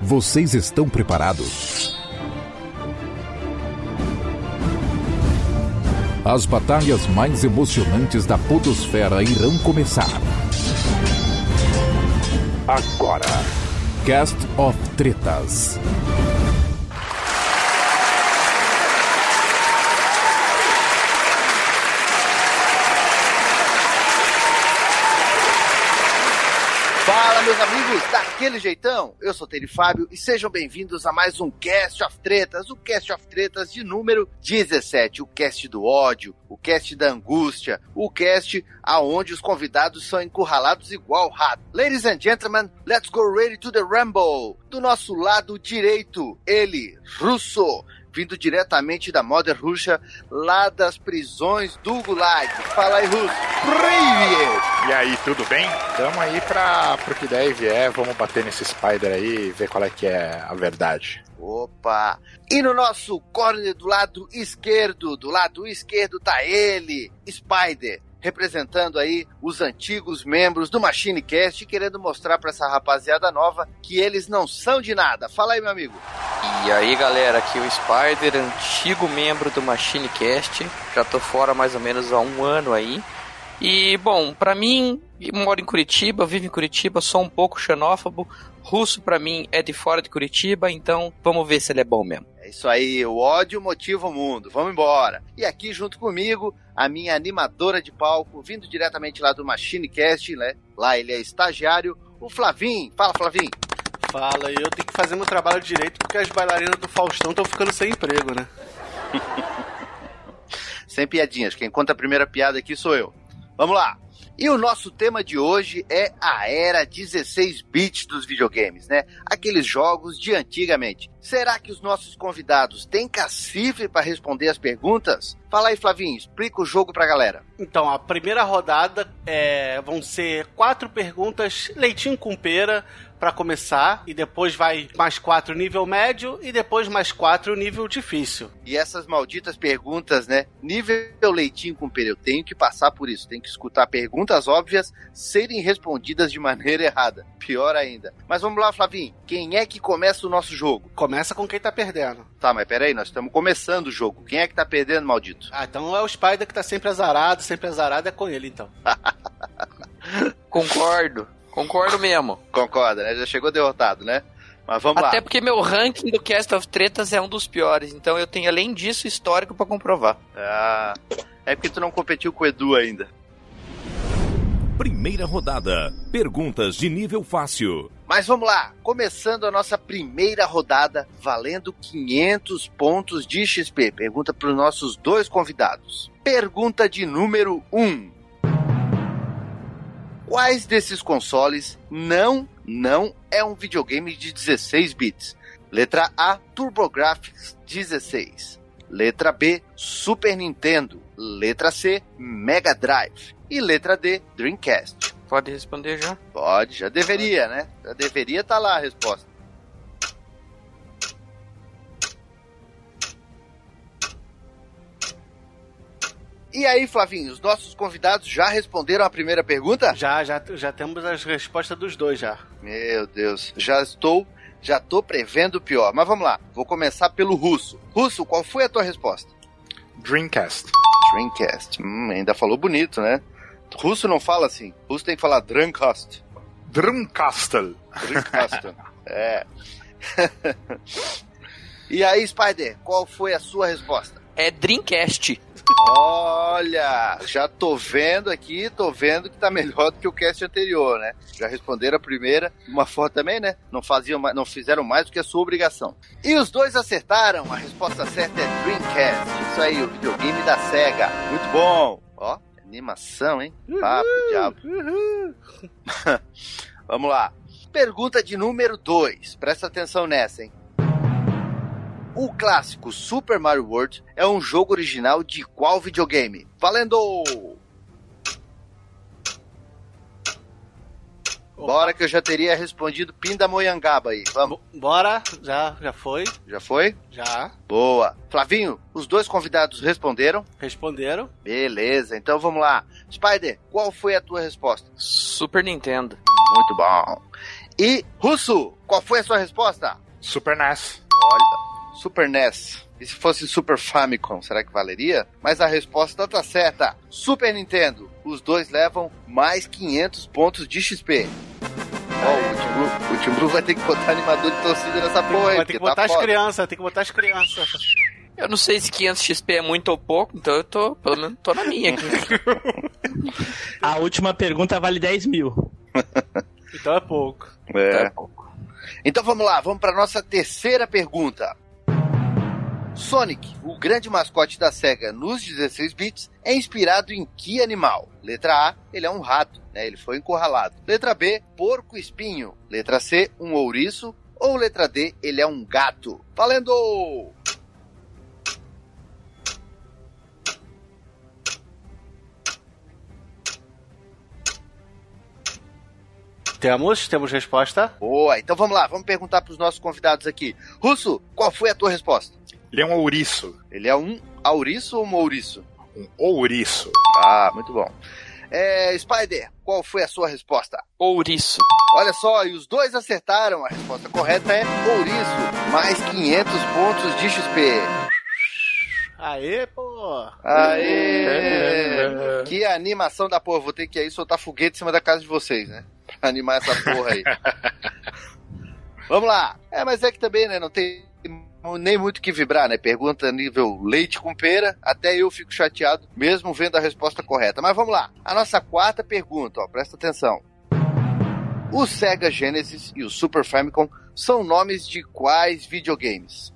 Vocês estão preparados? As batalhas mais emocionantes da Podosfera irão começar. Agora, Cast of Tretas. Fala, meus amigos, daquele jeitão? Eu sou Tere Fábio e sejam bem-vindos a mais um Cast of Tretas, o Cast of Tretas de número 17, o cast do ódio, o cast da angústia, o cast aonde os convidados são encurralados igual rato. Ladies and gentlemen, let's go ready to the rumble. Do nosso lado direito, ele, Russo, vindo diretamente da Mother Russia, lá das prisões do Gulag. Fala aí, Russo. E aí, tudo bem? Tamo aí pra, pro que der e vier, vamos bater nesse Spider aí e ver qual é que é a verdade. Opa! E no nosso corner do lado esquerdo, do lado esquerdo tá ele, Spider, representando aí os antigos membros do Machine Cast, querendo mostrar pra essa rapaziada nova que eles não são de nada. Fala aí, meu amigo. E aí galera, aqui é o Spider, antigo membro do Machine Cast. Já tô fora mais ou menos há um ano aí. E bom, pra mim, eu moro em Curitiba, vivo em Curitiba, sou um pouco xenófobo. Russo pra mim é de fora de Curitiba, então vamos ver se ele é bom mesmo. É isso aí, o ódio motiva o mundo. Vamos embora. E aqui junto comigo, a minha animadora de palco, vindo diretamente lá do Machine Cast, né? Lá ele é estagiário, o Flavim. Fala, Flavim. Fala, eu tenho que fazer meu trabalho direito porque as bailarinas do Faustão estão ficando sem emprego, né? Sem piadinhas, quem conta a primeira piada aqui sou eu. Vamos lá. E o nosso tema de hoje é a era 16 bits dos videogames, né? Aqueles jogos de antigamente. Será que os nossos convidados têm cacife para responder as perguntas? Fala aí, Flavinho, explica o jogo pra galera. Então, a primeira rodada é, vão ser quatro perguntas, leitinho com pera, para começar, e depois vai mais quatro nível médio, e depois mais quatro nível difícil. E essas malditas perguntas, né? Nível leitinho com pera, eu tenho que passar por isso. Tenho que escutar perguntas óbvias serem respondidas de maneira errada. Pior ainda. Mas vamos lá, Flavinho. Quem é que começa o nosso jogo? Começa com quem tá perdendo. Tá, mas peraí, nós estamos começando o jogo. Quem é que tá perdendo, maldito? Ah, então é o Spider que tá sempre azarado, sempre azarado é com ele, então. Concordo, concordo mesmo. Concorda, né? Já chegou derrotado, né? Mas vamos Até lá. porque meu ranking do Cast of Tretas é um dos piores, então eu tenho além disso histórico pra comprovar. Ah, é porque tu não competiu com o Edu ainda. Primeira rodada. Perguntas de nível fácil. Mas vamos lá, começando a nossa primeira rodada, valendo 500 pontos de XP. Pergunta para os nossos dois convidados. Pergunta de número 1. Quais desses consoles não, não é um videogame de 16 bits? Letra A, TurboGrafx 16. Letra B, Super Nintendo. Letra C, Mega Drive. E letra D, Dreamcast. Pode responder já? Pode, já deveria, né? Já deveria estar lá a resposta. E aí, Flavinho, os nossos convidados já responderam a primeira pergunta? Já, já, já temos as respostas dos dois já. Meu Deus, já estou, já estou prevendo o pior. Mas vamos lá, vou começar pelo Russo. Russo, qual foi a tua resposta? Dreamcast. Dreamcast. Hum, ainda falou bonito, né? Russo não fala assim. Russo tem que falar Dreamcast. Dreamcastle. Dreamcast. é. e aí, Spider, qual foi a sua resposta? É Dreamcast. Olha, já tô vendo aqui, tô vendo que tá melhor do que o cast anterior, né? Já responderam a primeira, uma foto também, né? Não faziam, não fizeram mais do que a sua obrigação. E os dois acertaram. A resposta certa é Dreamcast. Isso aí, o videogame da Sega. Muito bom. Ó, animação, hein? Papo, diabo. Vamos lá. Pergunta de número 2. Presta atenção nessa, hein? O clássico Super Mario World é um jogo original de qual videogame? Valendo! Bora que eu já teria respondido Pindamonhangaba aí. Vamos, Bo- Bora, já, já foi, já foi? já. Boa. Flavinho, os dois convidados responderam? Responderam. Beleza, então vamos lá. Spider, qual foi a tua resposta? Super Nintendo. Muito bom. E, Russo, qual foi a sua resposta? Super NES. Olha, Super NES. E se fosse Super Famicom, será que valeria? Mas a resposta tá certa. Super Nintendo. Os dois levam mais 500 pontos de XP. Ó, o Timbu, o Timbu vai ter que botar animador de torcida nessa porra aí. Vai ter que porque tá botar as crianças, tem que botar as crianças. Eu não sei se 500 XP é muito ou pouco, então eu tô, pelo menos, tô na minha aqui. A última pergunta vale 10 mil. Então é pouco. É. Tá pouco. Então vamos lá, vamos para nossa terceira pergunta. Sonic, o grande mascote da SEGA nos 16 bits, é inspirado em que animal? Letra A, ele é um rato, né? Ele foi encurralado. Letra B, porco espinho. Letra C, um ouriço. Ou letra D, ele é um gato. Valendo! Temos, temos resposta. Boa, então vamos lá, vamos perguntar para os nossos convidados aqui. Russo, qual foi a tua resposta? Ele é um ouriço. Ele é um auriço ou um ouriço? Um ouriço. Ah, muito bom. É, Spider, qual foi a sua resposta? Ouriço. Olha só, e os dois acertaram. A resposta correta é ouriço, mais 500 pontos de XP. Aê, pô! Aê! Que animação da porra. Vou ter que aí soltar foguete em cima da casa de vocês, né? Pra animar essa porra aí. Vamos lá. É, mas é que também, né? Não tem nem muito o que vibrar, né? Pergunta nível leite com pera. Até eu fico chateado, mesmo vendo a resposta correta. Mas vamos lá. A nossa quarta pergunta, ó. Presta atenção. O Sega Genesis e o Super Famicom são nomes de quais videogames?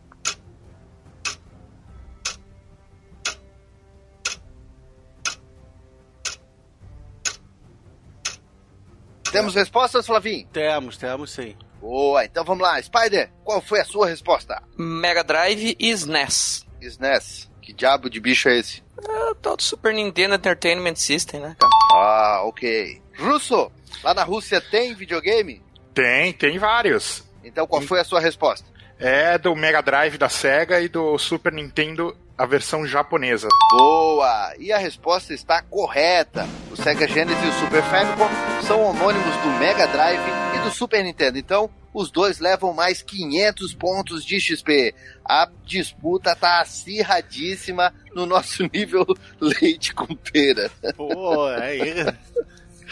Temos respostas, Flavinho? Temos, temos sim. Boa, então vamos lá. Spider, qual foi a sua resposta? Mega Drive e SNES. SNES. Que diabo de bicho é esse? É o tal do Super Nintendo Entertainment System, né, cara? Ah, ok. Russo, lá na Rússia tem videogame? Tem, tem vários. Então qual foi a sua resposta? É do Mega Drive da Sega e do Super Nintendo, a versão japonesa. Boa! E a resposta está correta. O Sega Genesis e o Super Famicom são homônimos do Mega Drive e do Super Nintendo. Então, os dois levam mais 500 pontos de XP. A disputa tá acirradíssima no nosso nível leite com pera. Pô, aí.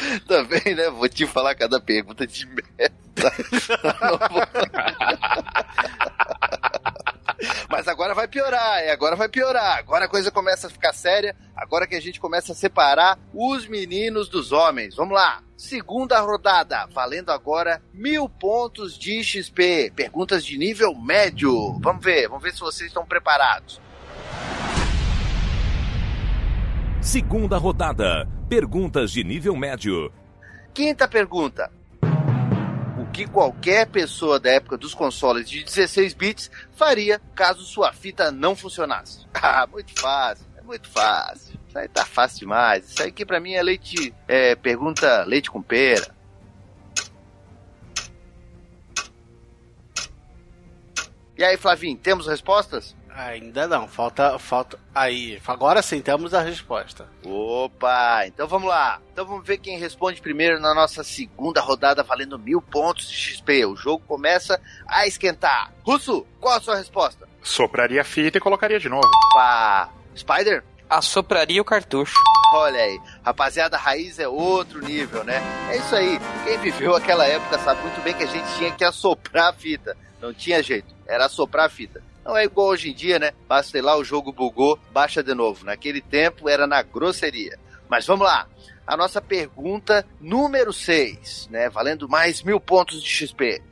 Também, né? Vou te falar cada pergunta de merda. Mas agora vai piorar, agora vai piorar. Agora a coisa começa a ficar séria. Agora que a gente começa a separar os meninos dos homens. Vamos lá. Segunda rodada, valendo agora mil pontos de XP. Perguntas de nível médio. Vamos ver, vamos ver se vocês estão preparados. Segunda rodada. Perguntas de nível médio. Quinta pergunta. O que qualquer pessoa da época dos consoles de 16 bits faria caso sua fita não funcionasse? Ah, muito fácil, é muito fácil. Isso aí tá fácil demais. Isso aí aqui pra mim é leite. É, pergunta leite com pera. E aí, Flavinho, temos respostas? Ainda não, falta, falta. Aí, agora sim temos a resposta. Opa, então vamos lá. Então vamos ver quem responde primeiro na nossa segunda rodada, valendo mil pontos de XP. O jogo começa a esquentar. Russo, qual a sua resposta? Sopraria a fita e colocaria de novo. Opa, Spider? Assopraria o cartucho. Olha aí, rapaziada, raiz é outro nível, né? É isso aí. Quem viveu aquela época sabe muito bem que a gente tinha que assoprar a fita. Não tinha jeito, era assoprar a fita. Não é igual hoje em dia, né? Basta sei lá, o jogo bugou, baixa de novo. Naquele tempo era na grosseria. Mas vamos lá. A nossa pergunta número 6, né? Valendo mais mil pontos de XP.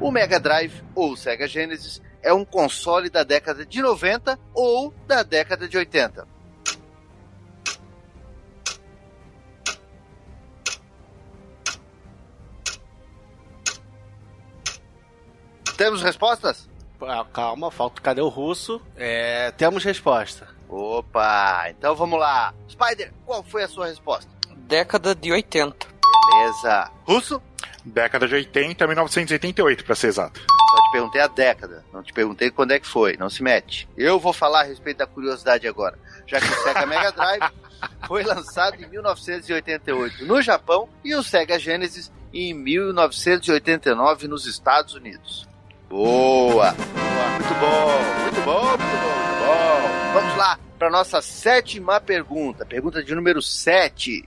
O Mega Drive ou Sega Genesis é um console da década de 90 ou da década de 80? Temos respostas? Ah, Calma, falta. Cadê o russo? É, temos resposta. Opa, então vamos lá. Spider, qual foi a sua resposta? Década de 80. Beleza. Russo? Década de 80, 1988, pra ser exato. Só te perguntei a década, não te perguntei quando é que foi, não se mete. Eu vou falar a respeito da curiosidade agora, já que o Sega Mega Drive foi lançado em 1988 no Japão e o Sega Genesis em 1989 nos Estados Unidos? Boa! Muito bom, muito bom, muito bom, muito bom. Vamos lá para nossa sétima pergunta, pergunta de número 7.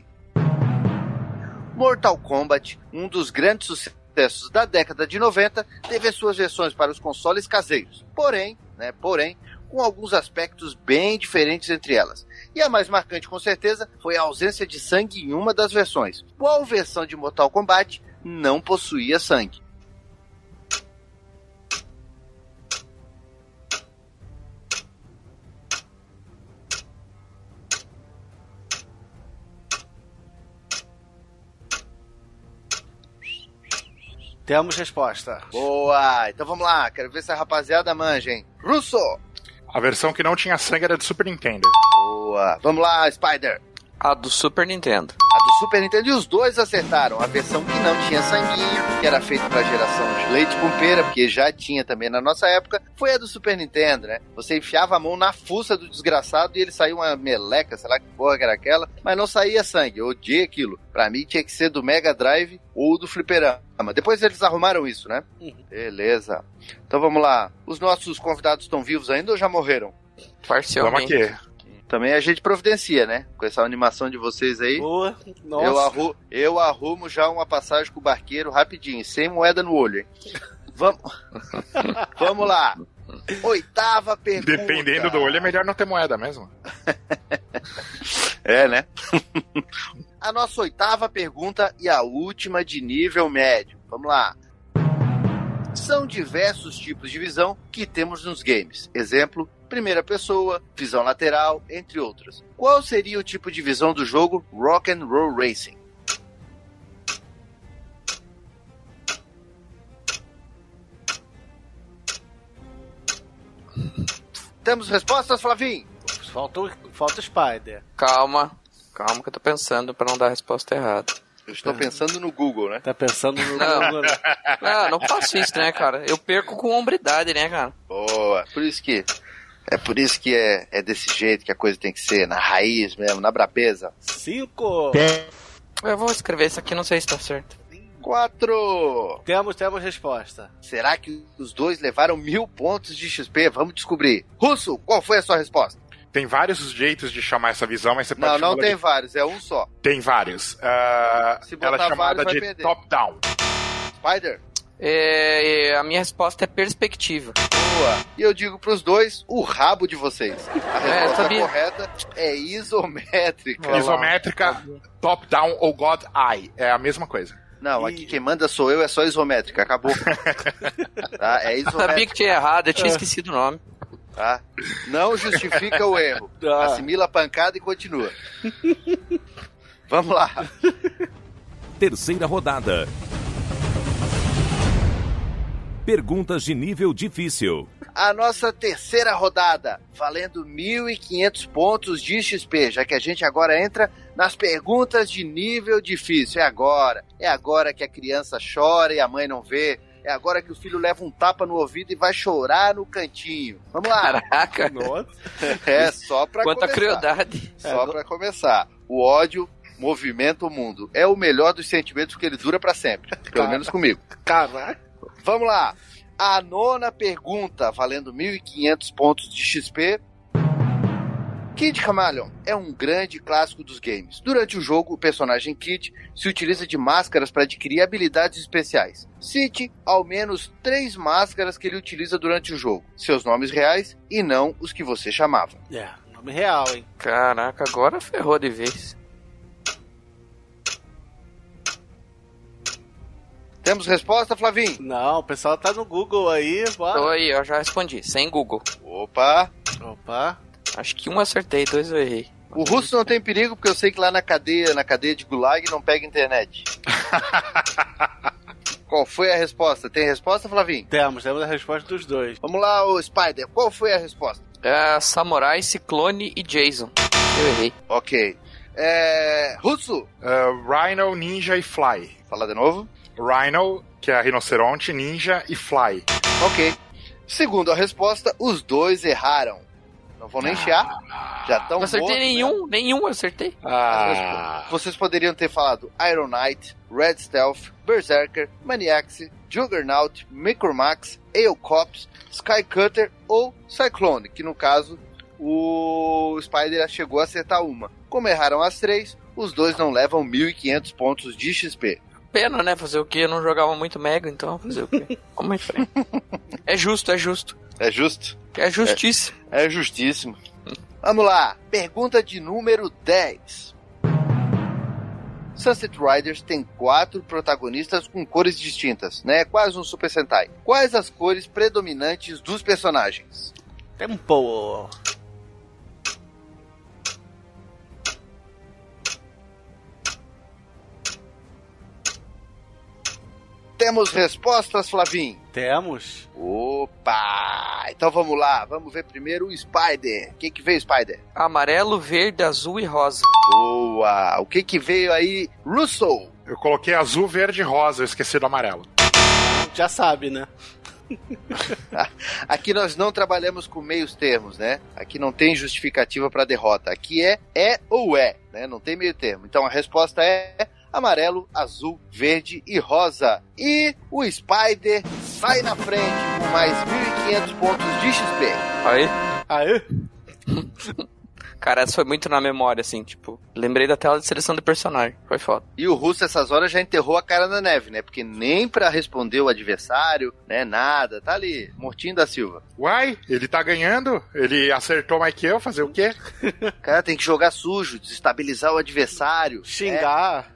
Mortal Kombat, um dos grandes sucessos da década de 90, teve as suas versões para os consoles caseiros. Porém, né, porém, com alguns aspectos bem diferentes entre elas. E a mais marcante, com certeza, foi a ausência de sangue em uma das versões. Qual versão de Mortal Kombat não possuía sangue? Temos resposta. Boa! Então vamos lá, quero ver se a rapaziada manja, hein? Russo! A versão que não tinha sangue era do Super Nintendo. Boa! Vamos lá, Spider! A do Super Nintendo. A do Super Nintendo e os dois acertaram. A versão que não tinha sanguinho, que era feita para a geração de leite com pera, porque já tinha também na nossa época, foi a do Super Nintendo, né? Você enfiava a mão na fuça do desgraçado e ele saía uma meleca, sei lá que porra que era aquela, mas não saía sangue. Eu odiei aquilo. Pra mim tinha que ser do Mega Drive ou do Fliperama. Depois eles arrumaram isso, né? Beleza. Então vamos lá. Os nossos convidados estão vivos ainda ou já morreram? Vamos Parcialmente. aqui. Também a gente providencia, né? Com essa animação de vocês aí. Boa. Nossa. Eu, arru eu arrumo já uma passagem com o barqueiro rapidinho, sem moeda no olho. hein? Vamos, vamos lá. Oitava pergunta. Dependendo do olho, é melhor não ter moeda mesmo. É, né? a nossa oitava pergunta e a última de nível médio. Vamos lá. São diversos tipos de visão que temos nos games. Exemplo, primeira pessoa, visão lateral, entre outras. Qual seria o tipo de visão do jogo Rock and Roll Racing? Temos respostas, Flavinho? Falta, o- falta o Spider. Calma. Calma que eu tô pensando pra não dar a resposta errada. Eu estou pensando no Google, né? Tá pensando no Não. Google, né? Não, não faço isso, né, cara? Eu perco com hombridade, né, cara? Boa. Por isso que. É por isso que é, é desse jeito que a coisa tem que ser, na raiz mesmo, na brabeza. Cinco. Eu vou escrever isso aqui, não sei se tá certo. Quatro. Temos, temos resposta. Será que os dois levaram mil pontos de XP? Vamos descobrir. Russo, qual foi a sua resposta? Tem vários jeitos de chamar essa visão, mas você pode Não, não tem de- vários, é um só. Tem vários. Se botar ela é chamada vários, vai de perder. top-down. Spider? É, é, a minha resposta é perspectiva. Boa. E eu digo pros dois, o rabo de vocês. A É, resposta sabia. correta é isométrica. Olha lá. Isométrica, top-down ou God Eye. É a mesma coisa. Não, E- aqui quem manda sou eu, é só isométrica, acabou. tá? É Eu sabia isométrica, que tinha errado, eu tinha esquecido o nome. Tá? Não justifica o erro. Ah. Assimila a pancada e continua. Vamos lá. Terceira rodada. Perguntas de nível difícil. A nossa terceira rodada, valendo 1.500 pontos de XP, já que a gente agora entra nas perguntas de nível difícil. É agora. É agora que a criança chora e a mãe não vê. É agora que o filho leva um tapa no ouvido e vai chorar no cantinho. Vamos lá. Caraca, Nossa. É só pra quanta começar. crueldade. Só pra começar. O ódio movimenta o mundo. É o melhor dos sentimentos porque ele dura pra sempre. Pelo Cara. menos comigo. Caraca. Vamos lá. A nona pergunta, valendo 1.500 pontos de XP. Kid Chameleon é um grande clássico dos games. Durante o jogo, o personagem Kid se utiliza de máscaras para adquirir habilidades especiais. Cite ao menos três máscaras que ele utiliza durante o jogo. Seus nomes reais e não os que você chamava. É, nome real, hein? Caraca, agora ferrou de vez. Temos resposta, Flavinho? Não, o pessoal tá no Google aí. Tô Bora. aí, eu já respondi, sem Google. Opa! Opa. Acho que um acertei, dois eu errei. O russo não tem perigo porque eu sei que lá na cadeia, na cadeia de Gulag não pega internet. Qual foi a resposta? Tem resposta, Flavinho? Temos, temos a resposta dos dois. Vamos lá, o Spider. Qual foi a resposta? É, Samurai, Ciclone e Jason. Eu errei. Ok. É... Russo. Ah, Rhino, Ninja e Fly. Fala de novo. Rhino, que é a rinoceronte, Ninja e Fly. Ok. Segundo a resposta, os dois erraram. Não vão nem chiar. Já estão Não acertei nenhum, nenhum eu acertei. Ah, Vocês poderiam ter falado Iron Knight, Red Stealth, Berserker, Maniax, Juggernaut, Micromax, Eocops, Skycutter ou Cyclone, que no caso o Spider chegou a acertar uma. Como erraram as três, os dois não levam 1.500 pontos de XP. Pena, né? Fazer o quê? Eu não jogava muito Mega, então fazer o quê? Vamos em frente. É justo, é justo. É justo? É justiça. É justíssimo. Vamos lá, pergunta de número 10. Sunset Riders tem quatro protagonistas com cores distintas, né? Quase um Super Sentai. Quais as cores predominantes dos personagens? Tempo. Temos respostas, Flavim? Temos. Opa! Então vamos lá, vamos ver primeiro o Spider. O que que veio, Spider? Amarelo, verde, azul e rosa. Boa! O que que veio aí, Russell? eu coloquei azul, verde e rosa, eu esqueci do amarelo. Já sabe, né? Aqui nós não trabalhamos com meios termos, né? Aqui não tem justificativa para derrota. Aqui é é ou é, né? Não tem meio termo. Então a resposta é amarelo, azul, verde e rosa. E o Spider sai na frente com mais 1.500 pontos de XP. Aí. Aê? Cara, essa foi muito na memória, assim, tipo, lembrei da tela de seleção de personagem. Foi foda. E o Russo, essas horas, já enterrou a cara na neve, né? Porque nem pra responder o adversário, né? Nada. Tá ali, mortinho da Silva. Uai, ele tá ganhando? Ele acertou mais que eu, fazer o quê? Cara tem que jogar sujo, desestabilizar o adversário. Xingar. É,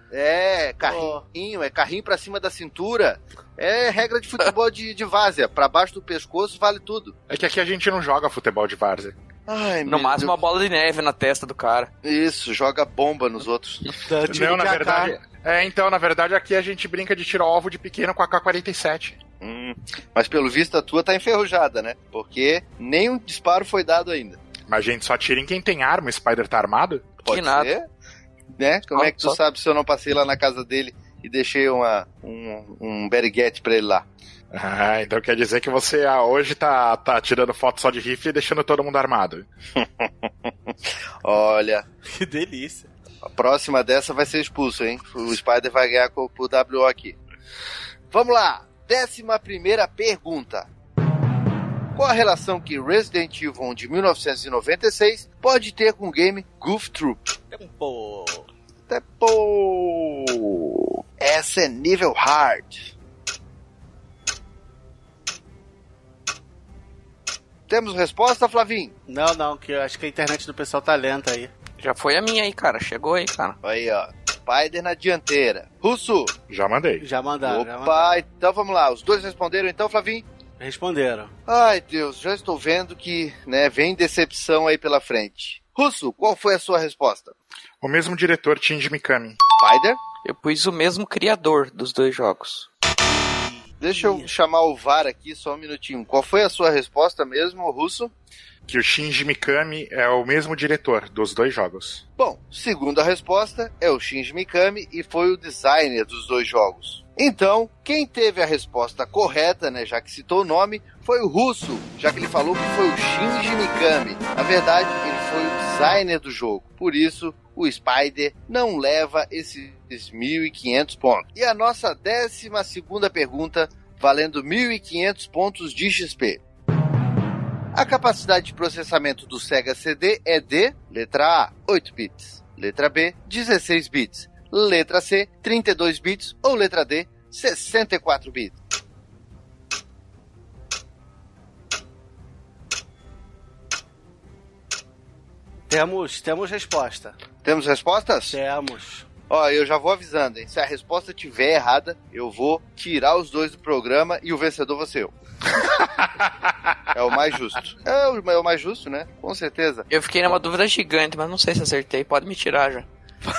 carrinho, é carrinho pra cima da cintura. É regra de futebol de, de várzea. Pra baixo do pescoço vale tudo. É que aqui a gente não joga futebol de várzea. Ai, No máximo uma bola de neve na testa do cara. Deus. Isso, joga bomba nos outros. Não, na verdade. É, então, na verdade, aqui a gente brinca de tirar ovo de pequeno com a K-47. Hum, mas pelo visto a tua tá enferrujada, né? Porque nenhum disparo foi dado ainda. Mas a gente só tira em quem tem arma, o Spider tá armado? Pode nada. ser? Né? Como é que tu sabe se eu não passei lá na casa dele e deixei uma, um, um beriguete pra ele lá? Ah, então quer dizer que você ah, hoje tá, tá tirando foto só de rifle e deixando todo mundo armado. Olha, Que delícia. a próxima dessa vai ser expulso, hein? O Spider vai ganhar com com o WO aqui. Vamos lá, décima primeira pergunta. Qual a relação que Resident Evil 1 de 1996 pode ter com o game Goof Troop? Tempo. Tempo! Essa é nível hard. Temos resposta, Flavinho? Não, não, que eu acho que a internet do pessoal tá lenta aí. Já foi a minha aí, cara. Chegou aí, cara. Aí, ó. Spider na dianteira. Russo. Já mandei. Já mandaram, já mandaram. Opa, então vamos lá. Os dois responderam então, Flavinho? Responderam. Ai, Deus, já estou vendo que, né, vem decepção aí pela frente. Russo, qual foi a sua resposta? O mesmo diretor, Shinji Mikami. Spider? Eu pus o mesmo criador dos dois jogos. Deixa eu chamar o VAR aqui só um minutinho. Qual foi a sua resposta mesmo, Russo? Que o Shinji Mikami é o mesmo diretor dos dois jogos. Bom, segundo a resposta, é o Shinji Mikami e foi o designer dos dois jogos. Então, quem teve a resposta correta, né, já que citou o nome, foi o Russo, já que ele falou que foi o Shinji Mikami. Na verdade, ele foi o designer do jogo. Por isso, o Spider não leva esses 1.500 pontos. E a nossa décima segunda pergunta, valendo 1.500 pontos de XP. A capacidade de processamento do Sega CD é de letra A, 8 bits, letra B, 16 bits, letra C, 32 bits ou letra D, 64 bits. Temos, temos resposta. Temos respostas? Temos. Ó, eu já vou avisando, hein? Se a resposta tiver errada, eu vou tirar os dois do programa e o vencedor vai ser eu. é o mais justo. É o, é o mais justo, né? Com certeza. Eu fiquei numa dúvida gigante, mas não sei se acertei. Pode me tirar já.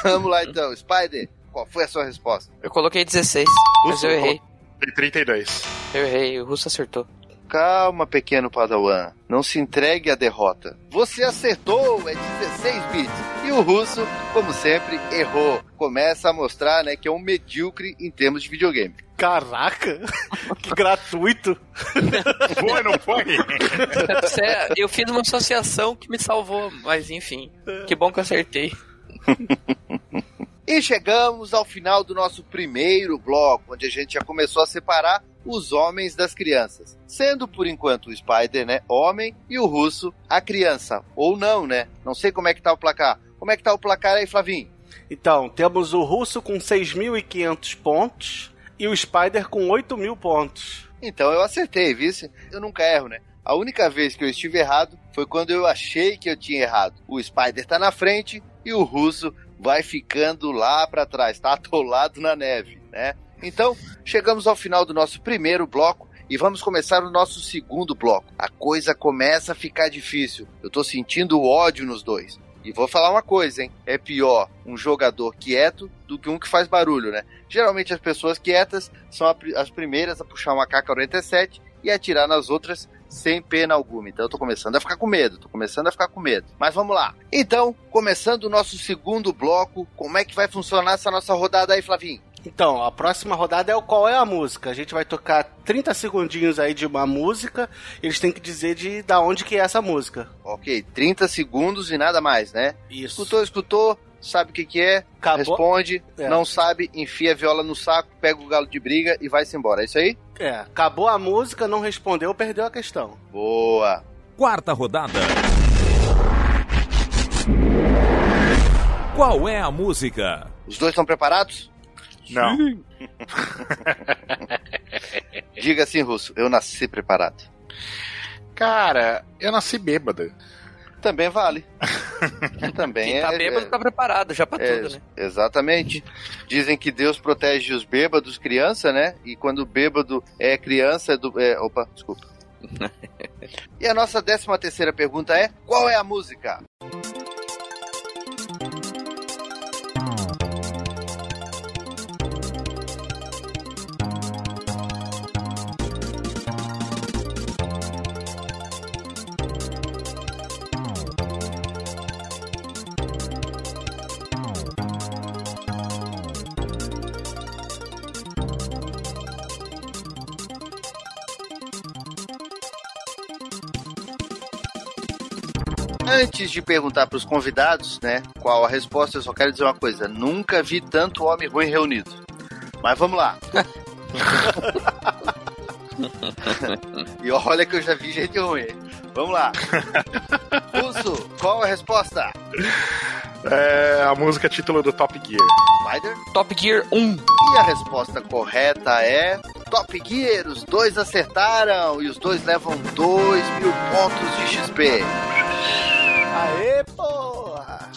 Vamos lá então. Spider, qual foi a sua resposta? Eu coloquei 16, mas eu errei. Tem 32. Eu errei, o Russo acertou. Calma, pequeno padawan. Não se entregue à derrota. Você acertou, é 16 bits. E o russo, como sempre, errou. Começa a mostrar né, que é um medíocre em termos de videogame. Caraca, que gratuito. Foi, não foi? Cê- Eu fiz uma associação que me salvou, mas enfim. Que bom que eu acertei. E chegamos ao final do nosso primeiro bloco, onde a gente já começou a separar os homens das crianças. Sendo por enquanto o Spider, né, homem, e o russo, a criança. Ou não, né? Não sei como é que tá o placar. Como é que tá o placar aí, Flavinho? Então, temos o russo com 6.500 pontos e o Spider com 8.000 pontos. Então eu acertei, vice? Eu nunca erro, né? A única vez que eu estive errado foi quando eu achei que eu tinha errado. O Spider tá na frente e o russo vai ficando lá pra trás, tá atolado na neve, né? Então, chegamos ao final do nosso primeiro bloco e vamos começar o nosso segundo bloco. A coisa começa a ficar difícil. Eu tô sentindo ódio nos dois. E vou falar uma coisa, hein? É pior um jogador quieto do que um que faz barulho, né? Geralmente as pessoas quietas são as primeiras a puxar uma AK-47 e atirar nas outras sem pena alguma. Então eu tô começando a ficar com medo, tô começando a ficar com medo. Mas vamos lá. Então, começando o nosso segundo bloco, como é que vai funcionar essa nossa rodada aí, Flavinho? Então, a próxima rodada é o qual é a música. A gente vai tocar 30 segundinhos aí de uma música. E eles têm que dizer de da onde que é essa música. Ok, 30 segundos e nada mais, né? Isso. Escutou, escutou, sabe o que que é, Acabou. responde, É. não sabe, enfia a viola no saco, pega o galo de briga e vai-se embora. É isso aí? É, acabou a música, não respondeu, perdeu a questão. Boa. Quarta rodada. Qual é a música? Os dois estão preparados? Não. Diga assim, Russo, eu nasci preparado. Cara, eu nasci bêbado. Também vale. Também Quem tá é, bêbado é- tá preparado já pra é, tudo, né? Exatamente. Dizem que Deus protege os bêbados criança, né? E quando o bêbado é criança, é do. É, opa, desculpa. e a nossa décima terceira pergunta é: qual é a música? Antes de perguntar para os convidados, né, qual a resposta, eu só quero dizer uma coisa: nunca vi tanto homem ruim reunido. Mas vamos lá. e olha que eu já vi gente ruim. Vamos lá. Russo, qual a resposta? É a música título do Top Gear. Spider? Top Gear 1. E a resposta correta é Top Gear. Os dois acertaram e os dois levam 2 mil pontos de XP. Aê, porra!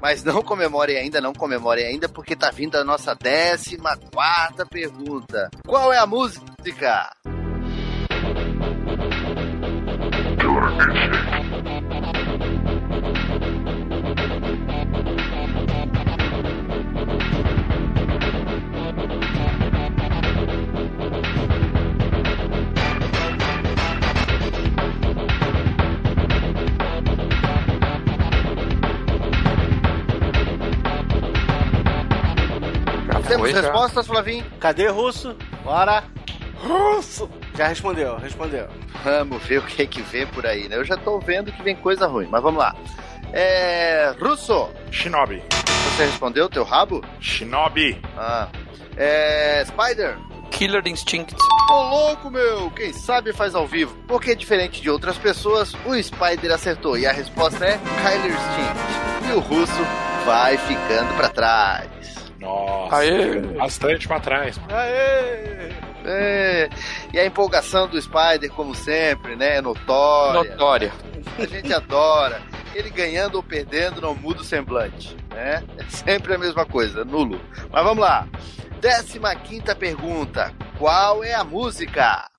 Mas não comemore ainda, não comemore ainda, porque tá vindo a nossa 14 quarta pergunta. Qual é a música? Respostas, Flavinho? Cadê Russo? Bora! Russo! Já respondeu, respondeu. Vamos ver o que é que vem por aí, né? Eu já tô vendo que vem coisa ruim, mas vamos lá. É. Russo, Shinobi. você respondeu teu rabo? Shinobi. Ah. É. Spider? Killer Instinct. Ô louco, meu! Quem sabe faz ao vivo. Porque diferente de outras pessoas, o Spider acertou. E a resposta é Kyler Instinct. E o russo vai ficando pra trás. Nossa. Aê. Bastante pra trás. Aê! É, e a empolgação do Spider, como sempre, né? É notória. Notória. A gente adora. Ele ganhando ou perdendo não muda o semblante, né? É sempre a mesma coisa, nulo. Mas vamos lá. Décima quinta pergunta. Qual é a música?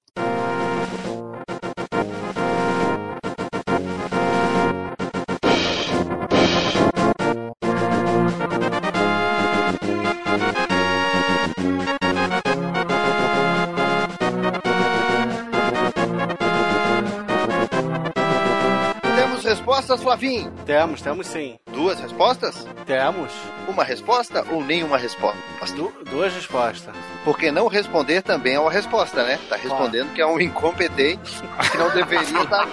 Respostas, Flavinho? Temos, temos sim. Duas respostas? Temos. Uma resposta ou nenhuma resposta? Du duas respostas. Porque não responder também é uma resposta, né? Tá respondendo que é um incompetente que não deveria estar.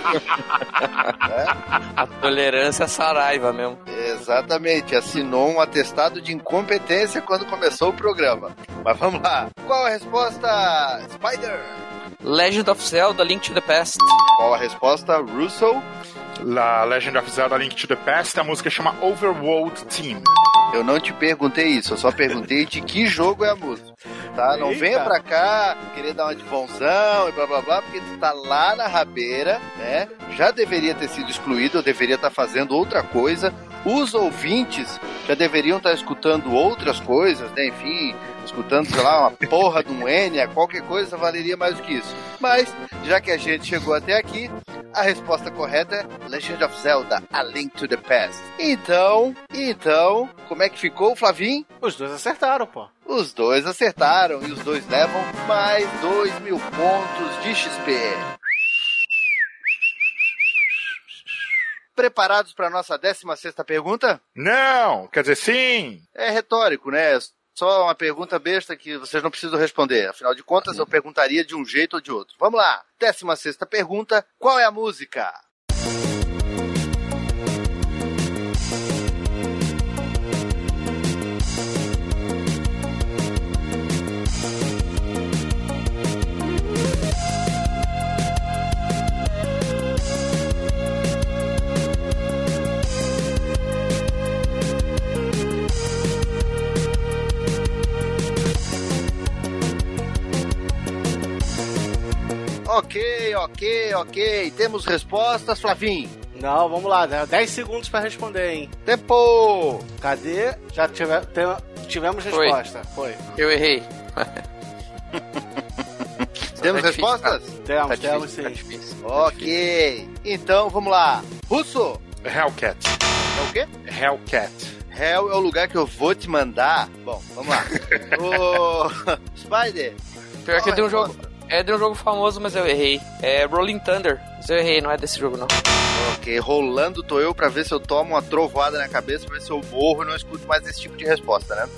A tolerância é saraiva mesmo. Exatamente, assinou um atestado de incompetência quando começou o programa. Mas vamos lá. Qual a resposta, Spider? Legend of Zelda Link to the Past. Qual a resposta, Russell? La Legend of Zelda Link to the Past, a música chama Overworld Team. Eu não te perguntei isso, eu só perguntei de que jogo é a música. Tá? Não Eita. venha pra cá querer dar uma de bonzão e blá blá blá, porque tu tá lá na rabeira, né? Já deveria ter sido excluído, eu deveria estar fazendo outra coisa. Os ouvintes já deveriam estar escutando outras coisas, né? Enfim, escutando, sei lá, uma porra de um Enya, qualquer coisa valeria mais do que isso. Mas, já que a gente chegou até aqui, a resposta correta é Legend of Zelda, A Link to the Past. Então, então, como é que ficou, Flavinho? Os dois acertaram, pô. Os dois acertaram e os dois levam mais dois mil pontos de XP. Preparados para nossa 16 pergunta? Não, quer dizer, sim. É retórico, né? Só uma pergunta besta que vocês não precisam responder. Afinal de contas, eu perguntaria de um jeito ou de outro. Vamos lá. 16 pergunta: qual é a música? Ok, ok, ok. Temos respostas, Flavinho. Não, vamos lá, né? 10 segundos pra responder, hein? Tempo! Cadê? Já tive, tem- tivemos Foi. resposta. Foi. Eu errei. Temos Tá difícil, respostas? Temos, Tá temos difícil, tá sim. Ok. Então, vamos lá. Russo, Hellcat. é o quê? Hellcat. Hell é o lugar que eu vou te mandar. Bom, vamos lá. o Spider. Pior que a um jogo. É de um jogo famoso, mas eu errei. É Rolling Thunder. Mas eu errei, não é desse jogo, não. Ok, rolando tô eu pra ver se eu tomo uma trovoada na cabeça, pra ver se eu morro e não escuto mais esse tipo de resposta, né?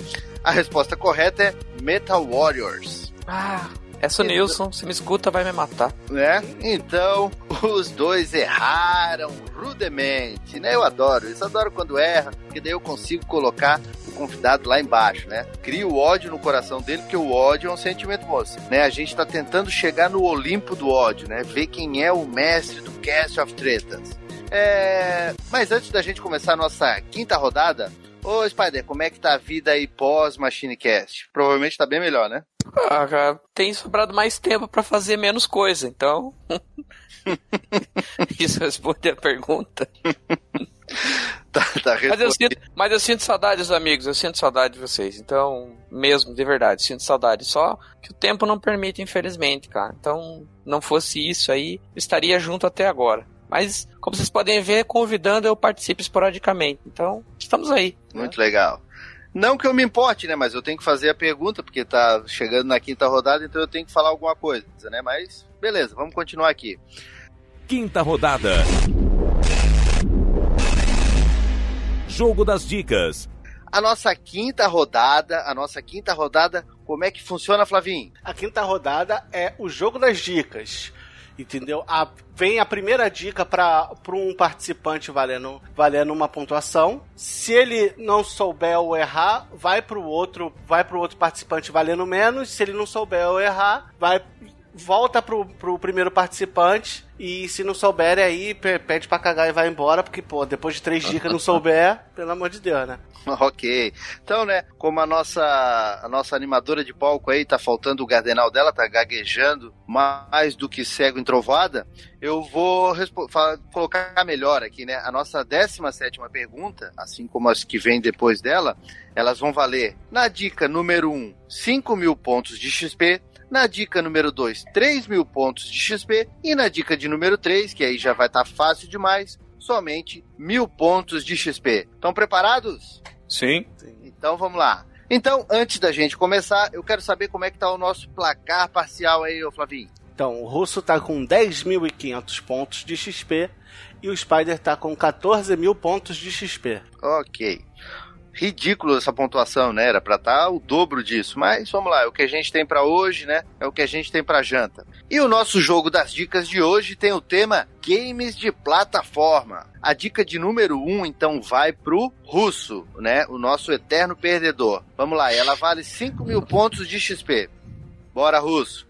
A resposta correta é Metal Warriors. Ah, essa o Nilson, se me escuta, vai me matar. né? Então, os dois erraram rudemente, né? Eu adoro, isso adoro quando erra, porque daí eu consigo colocar convidado lá embaixo, né? Crio ódio no coração dele, porque o ódio é um sentimento moço, né? A gente tá tentando chegar no Olimpo do ódio, né? Ver quem é o mestre do Cast of Tretas. É... Mas antes da gente começar a nossa quinta rodada, ô Spider, como é que tá a vida aí pós Machine Cast? Provavelmente tá bem melhor, né? Ah, cara, tem sobrado mais tempo pra fazer menos coisa, então. Isso responde a pergunta. Tá, tá Mas eu, sinto, mas eu sinto saudade dos amigos, eu sinto saudade de vocês. Então, mesmo, de verdade, sinto saudade. Só que o tempo não permite, infelizmente, cara. Então, não fosse isso aí, eu estaria junto até agora. Mas, como vocês podem ver, convidando eu participo esporadicamente. Então, estamos aí. né? Muito legal. Não que eu me importe, né? Mas eu tenho que fazer a pergunta, porque tá chegando na quinta rodada, então eu tenho que falar alguma coisa, né? Mas, beleza, vamos continuar aqui. Quinta rodada. Jogo das dicas. A nossa quinta rodada, a nossa quinta rodada, como é que funciona, Flavinho? A quinta rodada é o jogo das dicas. Entendeu? A- vem a primeira dica para um participante valendo, valendo uma pontuação. Se ele não souber ou errar, vai para o outro, vai pro outro participante valendo menos. Se ele não souber ou errar, vai volta pro, pro primeiro participante e se não souber aí pe- pede pra cagar e vai embora porque pô depois de três dicas não souber pelo amor de Deus né Ok. Então, né, como a nossa, a nossa animadora de palco aí tá faltando o gardenal dela, tá gaguejando mais do que cego em trovada, eu vou colocar melhor aqui, né? A nossa 17 pergunta, assim como as que vêm depois dela, elas vão valer na dica número 1, 5 mil pontos de XP. Na dica número 2, 3 mil pontos de XP. E na dica de número 3, que aí já vai estar fácil demais, somente mil pontos de XP. Estão preparados? Sim. Então vamos lá. Então, antes da gente começar, eu quero saber como é que tá o nosso placar parcial aí, ô Flavinho. Então, o russo tá com 10.500 pontos de XP e o Spider tá com 14 mil pontos de XP. Ok. Ridículo essa pontuação, né? Era pra estar o dobro disso. Mas vamos lá, é o que a gente tem pra hoje, né? É o que a gente tem pra janta. E o nosso jogo das dicas de hoje tem o tema Games de plataforma. A dica de número 1, um, então, vai pro russo, né? O nosso eterno perdedor. Vamos lá, ela vale 5 mil pontos de XP. Bora, russo.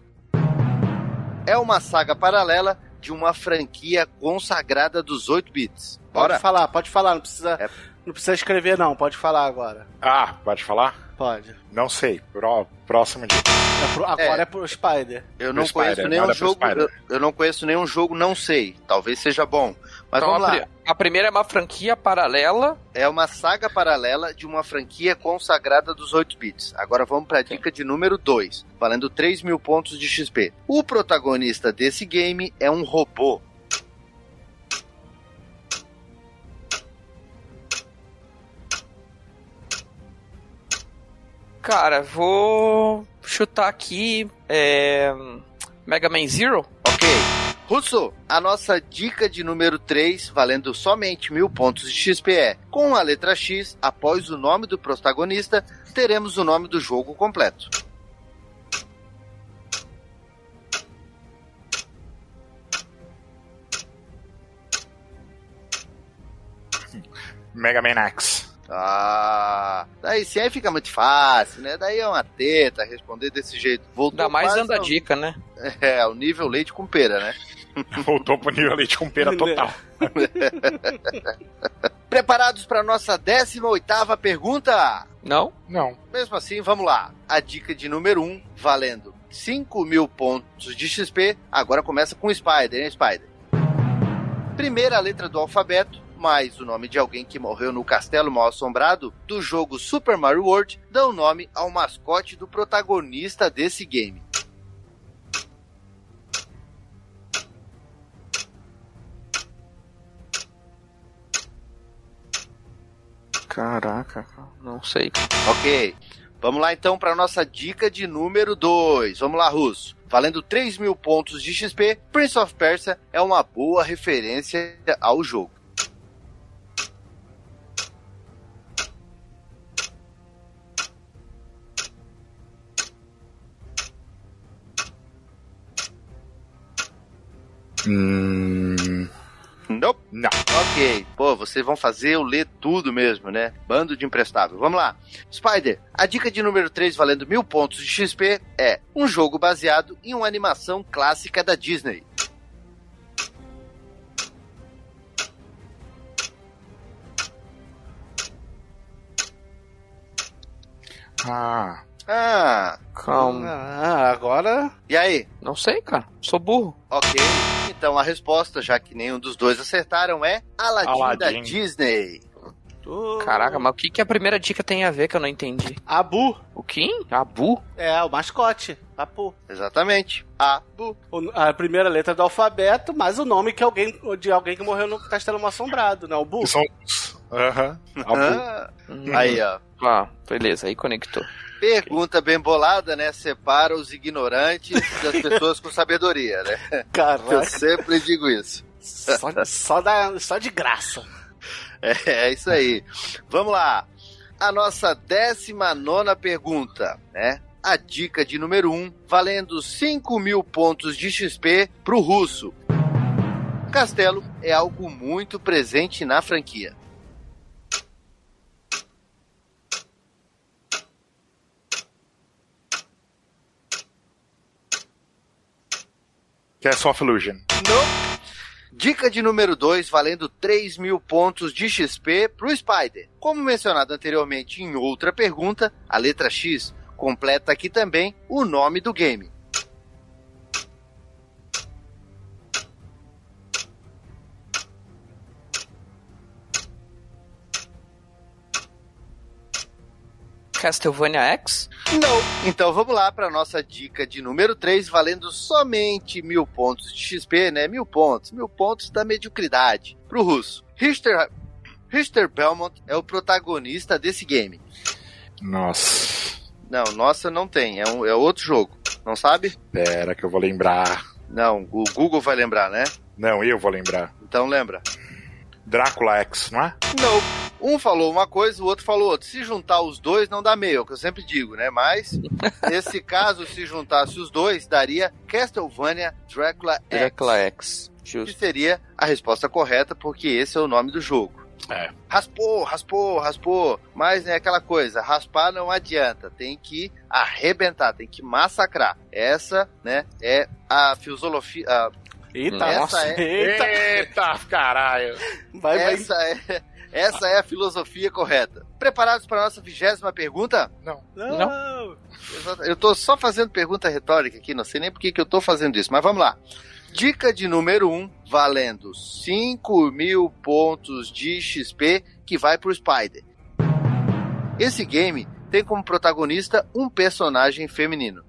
É uma saga paralela de uma franquia consagrada dos 8 bits. Bora? Pode falar, pode falar, não precisa, É. não precisa escrever não, pode falar agora. Ah, pode falar? Pode. Não sei. Pró- Próximo dia. É pro- agora É. é. pro Spider. Eu não Pro Spider, conheço nenhum pro jogo. Eu, eu não conheço nenhum jogo, não sei. Talvez seja bom. Mas Então, vamos a, lá. a primeira é uma franquia paralela. É uma saga paralela de uma franquia consagrada dos 8 bits. Agora vamos para a dica de número 2, valendo 3 mil pontos de XP. O protagonista desse game é um robô. Cara, vou chutar aqui. É. Mega Man Zero? Ok. Russo, a nossa dica de número 3, valendo somente mil pontos de XP é: com a letra X, após o nome do protagonista, teremos o nome do jogo completo. Mega Man X. Ah, daí sim aí fica muito fácil, né? Daí é uma teta responder desse jeito. Voltou Ainda mais dando a ao- dica, né? É, o nível leite com pera, né? Voltou pro nível leite com pera total. Preparados para nossa 18ª pergunta? Não? Não. Mesmo assim, vamos lá. A dica de número 1, valendo 5 mil pontos de XP. Agora começa com o Spider, hein, Spider? Primeira letra do alfabeto, mais o nome de alguém que morreu no castelo mal assombrado do jogo Super Mario World, dão nome ao mascote do protagonista desse game. Caraca, não sei. Ok. Vamos lá então para nossa dica de número 2. Vamos lá, Russo. Valendo 3 mil pontos de XP, Prince of Persia é uma boa referência ao jogo. Hum, Nope. não. Ok. Pô, vocês vão fazer eu ler tudo mesmo, né? Bando de imprestável. Vamos lá. Spider, a dica de número 3 valendo mil pontos de XP é um jogo baseado em uma animação clássica da Disney. Ah, Ah, Calma. Ah, agora. e aí? Não sei, cara. Sou burro. Ok. Então a resposta, já que nenhum dos dois acertaram, é Aladdin, da Aladdin. Disney. tu- Caraca, mas o que, que a primeira dica tem a ver que eu não entendi? Abu. O Kim? Abu? É, o mascote. Apu. Exatamente. Abu. O- A primeira letra do alfabeto, mas o nome que alguém, de alguém que morreu no Castelo Mal Assombrado, né? O Bu. são. Aham. Abu. Hum, aí, ó. Ah, beleza, aí conectou. Pergunta bem bolada, né? Separa os ignorantes das pessoas com sabedoria, né? Eu Caraca. sempre digo isso. Só, só, da, só de graça. É, é isso aí. Vamos lá. A nossa 19 pergunta, né? A dica de número 1, valendo 5 mil pontos de XP pro russo. Castelo é algo muito presente na franquia. Castle of Illusion. Dica de número 2, valendo 3 mil pontos de XP pro Spider. Como mencionado anteriormente em outra pergunta, a letra X completa aqui também o nome do game. Castlevania X? Não. Então vamos lá para nossa dica de número 3, valendo somente mil pontos de XP, né? Mil pontos. Mil pontos da mediocridade. Pro russo. Richter, Richter Belmont é o protagonista desse game. Nossa. Não, nossa, não tem. É, um, é outro jogo. Não sabe? Pera que eu vou lembrar. Não, o Google vai lembrar, né? Não, eu vou lembrar. Então lembra. Drácula X, não é? Não. Um falou uma coisa, o outro falou outra. Se juntar os dois, não dá meio, é o que eu sempre digo, né? Mas, nesse caso, se juntasse os dois, daria Castlevania Drácula X. Drácula X. Que Justo. seria a resposta correta, porque esse é o nome do jogo. É. Raspou, raspou, raspou. Mas é aquela coisa, raspar não adianta. Tem que arrebentar, tem que massacrar. Essa, né, é a filosofia. a- Eita, Essa nossa, é- eita. Eita, caralho. Vai, vai. essa, é, essa é a filosofia correta. Preparados para a nossa vigésima pergunta? Não. Não. Eu tô só fazendo pergunta retórica aqui, não sei nem por que eu tô fazendo isso, mas vamos lá. Dica de número 1, um, valendo 5 mil pontos de XP que vai pro Spider. Esse game tem como protagonista um personagem feminino.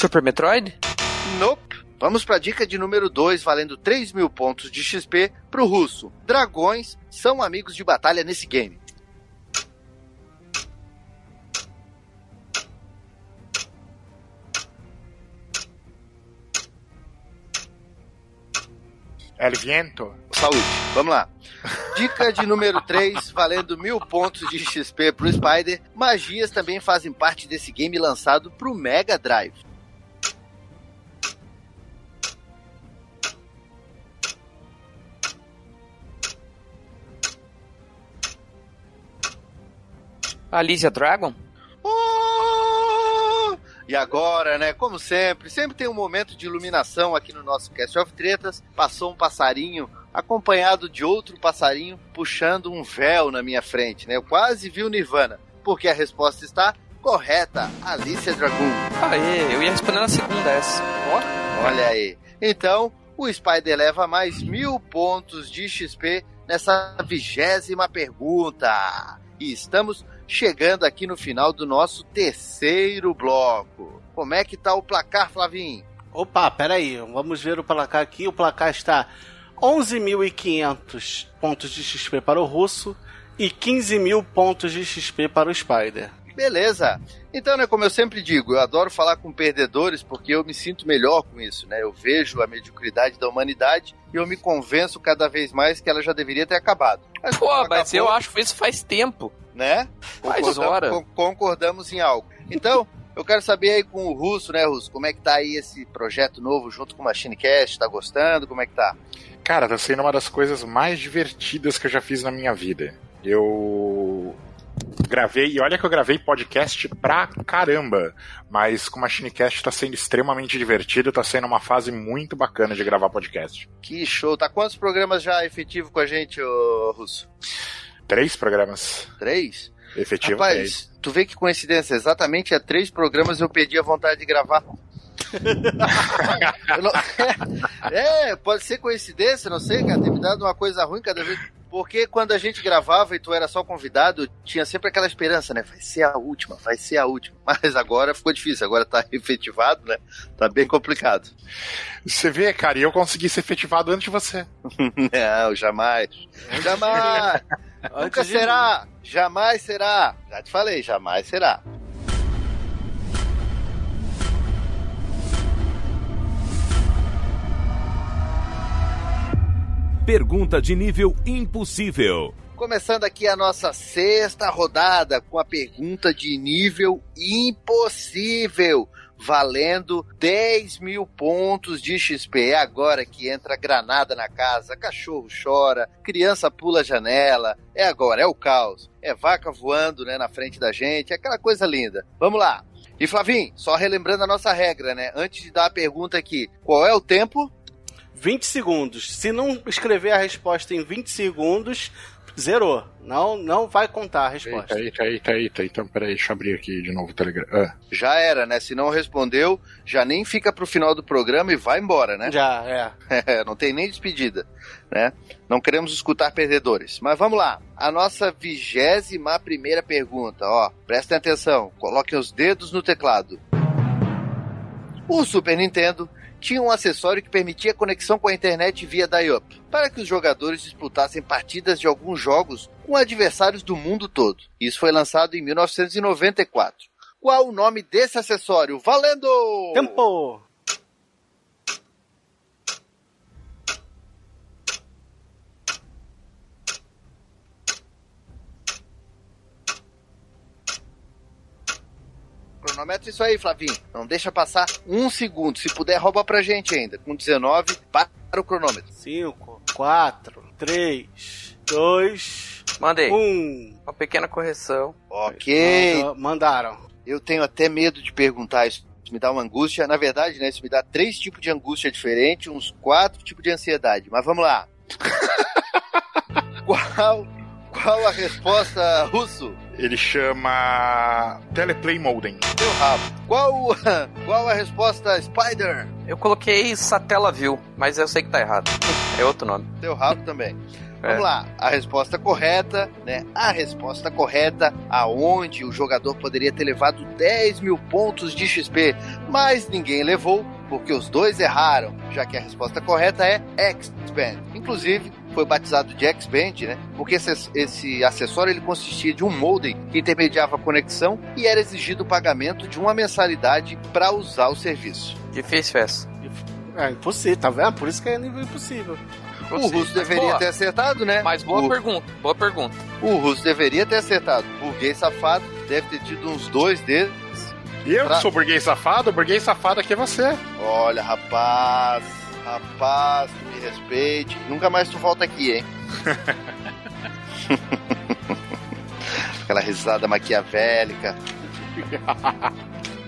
Super Metroid? Nope. Vamos para a dica de número 2, valendo 3 mil pontos de XP pro russo. Dragões são amigos de batalha nesse game. El Viento. Saúde. Vamos lá. Dica de número 3, valendo mil pontos de XP pro Spider. Magias também fazem parte desse game lançado pro Mega Drive. Alicia Dragon? Oh! E agora, né? Como sempre, sempre tem um momento de iluminação aqui no nosso Cast of Tretas. Passou um passarinho acompanhado de outro passarinho puxando um véu na minha frente, né? Eu quase vi o Nirvana, porque a resposta está correta. Alicia Dragoon. Aê, eu ia responder na segunda essa. Olha aí. Então, o Spider leva mais mil pontos de XP nessa vigésima pergunta. E estamos chegando aqui no final do nosso terceiro bloco. Como é que tá o placar, Flavinho? Opa, peraí, vamos ver o placar aqui. O placar está 11.500 pontos de XP para o russo e 15 mil pontos de XP para o Spider. Beleza. Então, né, como eu sempre digo, eu adoro falar com perdedores porque eu me sinto melhor com isso, né? Eu vejo a mediocridade da humanidade e eu me convenço cada vez mais que ela já deveria ter acabado. Mas, Pô, mas eu acabou, acho que isso faz tempo. né? Faz hora. con- concordamos em algo. Então, eu quero saber aí com o Russo, né, Russo? Como é que tá aí esse projeto novo junto com o Machine Cast? Tá gostando? Como é que tá? Cara, tá sendo uma das coisas mais divertidas que eu já fiz na minha vida. Eu gravei, e olha que eu gravei podcast pra caramba, mas com o MachineCast tá sendo extremamente divertido, tá sendo uma fase muito bacana de gravar podcast. Que show. Tá quantos programas já efetivo com a gente, ô Russo? Três programas Três? efetivos. três. Rapaz, tu vê que coincidência. Exatamente há três programas eu perdi a vontade de gravar. Não- É, pode ser coincidência, não sei, cara. Tem me dado uma coisa ruim cada vez. Porque quando a gente gravava e tu era só convidado, tinha sempre aquela esperança, né? Vai ser a última, vai ser a última. Mas agora ficou difícil, agora tá efetivado, né? Tá bem complicado. Você vê, cara, e eu consegui ser efetivado antes de você. Não, jamais. Jamais. Nunca será. Jamais será. Já te falei, jamais será. Pergunta de nível impossível. Começando aqui a nossa sexta rodada com a pergunta de nível impossível, valendo 10 mil pontos de XP. É agora que entra granada na casa, cachorro chora, criança pula a janela. É agora, é o caos. É vaca voando né, na frente da gente, é aquela coisa linda. Vamos lá. E Flavinho, só relembrando a nossa regra, né? Antes de dar a pergunta aqui, qual é o tempo? 20 segundos. Se não escrever a resposta em 20 segundos, zerou. Não, não vai contar a resposta. Eita, eita, eita, eita. Então, peraí, deixa eu abrir aqui de novo o Telegram. Ah, Já era, né? Se não respondeu, já nem fica pro final do programa e vai embora, né? Já, é. É, não tem nem despedida, né? Não queremos escutar perdedores. Mas vamos lá. A nossa vigésima primeira pergunta, ó. Prestem atenção. Coloquem os dedos no teclado. O Super Nintendo tinha um acessório que permitia conexão com a internet via dial-up, para que os jogadores disputassem partidas de alguns jogos com adversários do mundo todo. Isso foi lançado em 1994. Qual o nome desse acessório? Valendo! Tempo! Cronometra isso aí, Flavinho. Não deixa passar um segundo. Se puder, rouba pra gente ainda. Com 19, para o cronômetro. 5, 4, 3, 2, Mandei. 1. Uma pequena correção. Ok. Mandaram. Eu tenho até medo de perguntar isso. Isso me dá uma angústia. Na verdade, né? Isso me dá três tipos de angústia diferentes, uns quatro tipos de ansiedade. Mas vamos lá. qual, qual a resposta, Russo? Ele chama Teleplay Modem. Seu rabo. Qual, qual a resposta, Spider? Eu coloquei Satellaview, mas eu sei que tá errado. É outro nome. Seu rabo também. É. Vamos lá, a resposta correta, né? A resposta correta, aonde o jogador poderia ter levado 10 mil pontos de XP, mas ninguém levou, porque os dois erraram, já que a resposta correta é X-Band. Inclusive, foi batizado de X-Band, né? Porque esse, esse acessório ele consistia de um modem que intermediava a conexão e era exigido o pagamento de uma mensalidade para usar o serviço. Difícil essa. É impossível, tá vendo? Por isso que é nível impossível. O russo deveria boa. ter acertado, né? Mas boa o, pergunta, boa pergunta. o russo deveria ter acertado. O burguês safado deve ter tido uns dois deles. E eu Pra- que sou burguês safado, o burguês safado aqui é você. Olha, rapaz, rapaz, tu me respeite. Nunca mais tu volta aqui, hein? Aquela risada maquiavélica.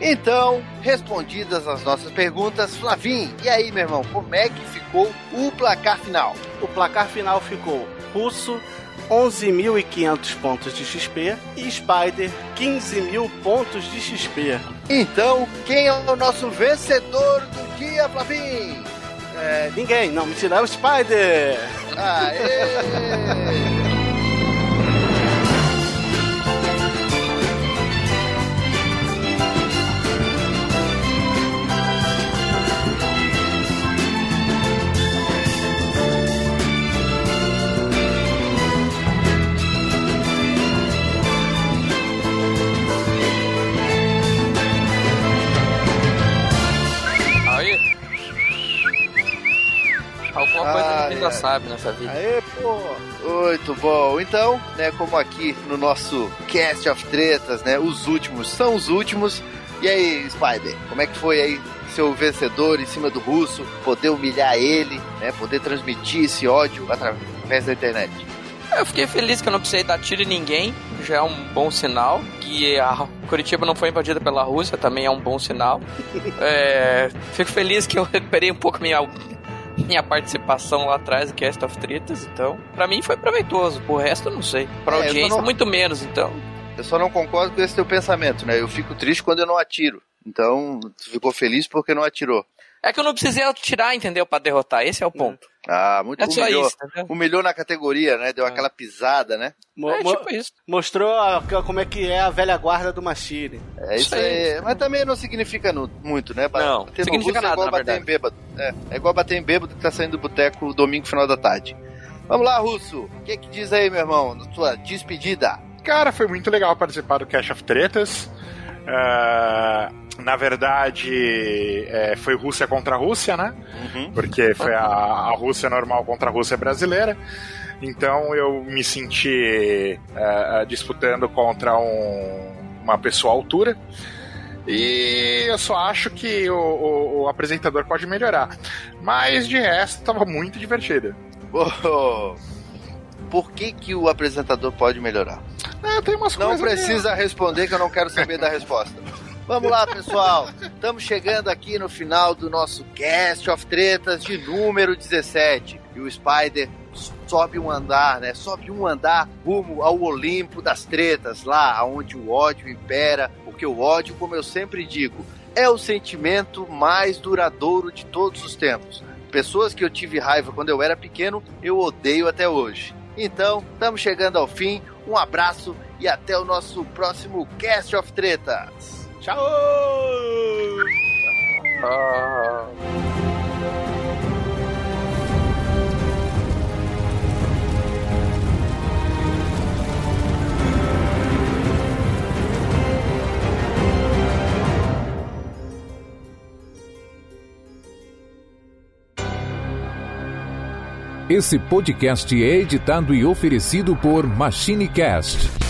Então, respondidas as nossas perguntas, Flavim, e aí, meu irmão, como é que ficou o placar final? O placar final ficou Russo 11.500 pontos de XP e Spider 15 mil pontos de XP. Então, quem é o nosso vencedor do dia, Flavim? É, ninguém, não, mentira, é o Spider! Aê! Sabe nessa vida. Aê, pô! Muito bom. Então, né, como aqui no nosso Cast of Tretas, né, os últimos são os últimos. E aí, Spider, como é que foi aí seu vencedor em cima do russo, poder humilhar ele, né, poder transmitir esse ódio através da internet? Eu fiquei feliz que eu não precisei dar tiro em ninguém, já é um bom sinal. Que a Curitiba não foi invadida pela Rússia, também é um bom sinal. É, fico feliz que eu recuperei um pouco minha, minha participação lá atrás do Cast of Tretas, então, pra mim foi proveitoso. O resto eu não sei. Pra É, audiência, não- muito menos, então. Eu só não concordo com esse teu pensamento, né? Eu fico triste quando eu não atiro. Então, tu ficou feliz porque não atirou. É que eu não precisei atirar, entendeu? Pra derrotar, esse é o ponto. Ah, muito É humilhou. isso, entendeu? Humilhou na categoria, né? Deu aquela pisada, né? Mo- É mo- tipo isso. mostrou a- como é que é a velha guarda do Machine. É isso Isso aí. Mas também não significa nu- muito, né? Não, Bater no significa russo é igual nada, na bater em bêbado. É, é igual bater em bêbado que tá saindo do boteco domingo, final da tarde. Vamos lá, Russo. O que que diz aí, meu irmão, na tua despedida? Cara, foi muito legal participar do Cash of Tretas. Ah, na verdade, é, foi Rússia contra Rússia, né? Uhum. Porque foi a, a Rússia normal contra a Rússia brasileira. Então eu me senti ah, disputando contra um- uma pessoa à altura. E eu só acho que o, o- o apresentador pode melhorar. Mas de resto, tava muito divertido. Oh, por que que o apresentador pode melhorar? Ah, tem umas Não coisas. precisa responder que eu não quero saber da resposta. Vamos lá, pessoal. Estamos chegando aqui no final do nosso Cast of Tretas de número 17. E o Spider sobe um andar, né? Sobe um andar rumo ao Olimpo das tretas, lá onde o ódio impera. Porque o ódio, como eu sempre digo, é o sentimento mais duradouro de todos os tempos. Pessoas que eu tive raiva quando eu era pequeno, eu odeio até hoje. Então, estamos chegando ao fim. Um abraço e até o nosso próximo Cast of Tretas. Tchau! Ah. Esse podcast é editado e oferecido por MachineCast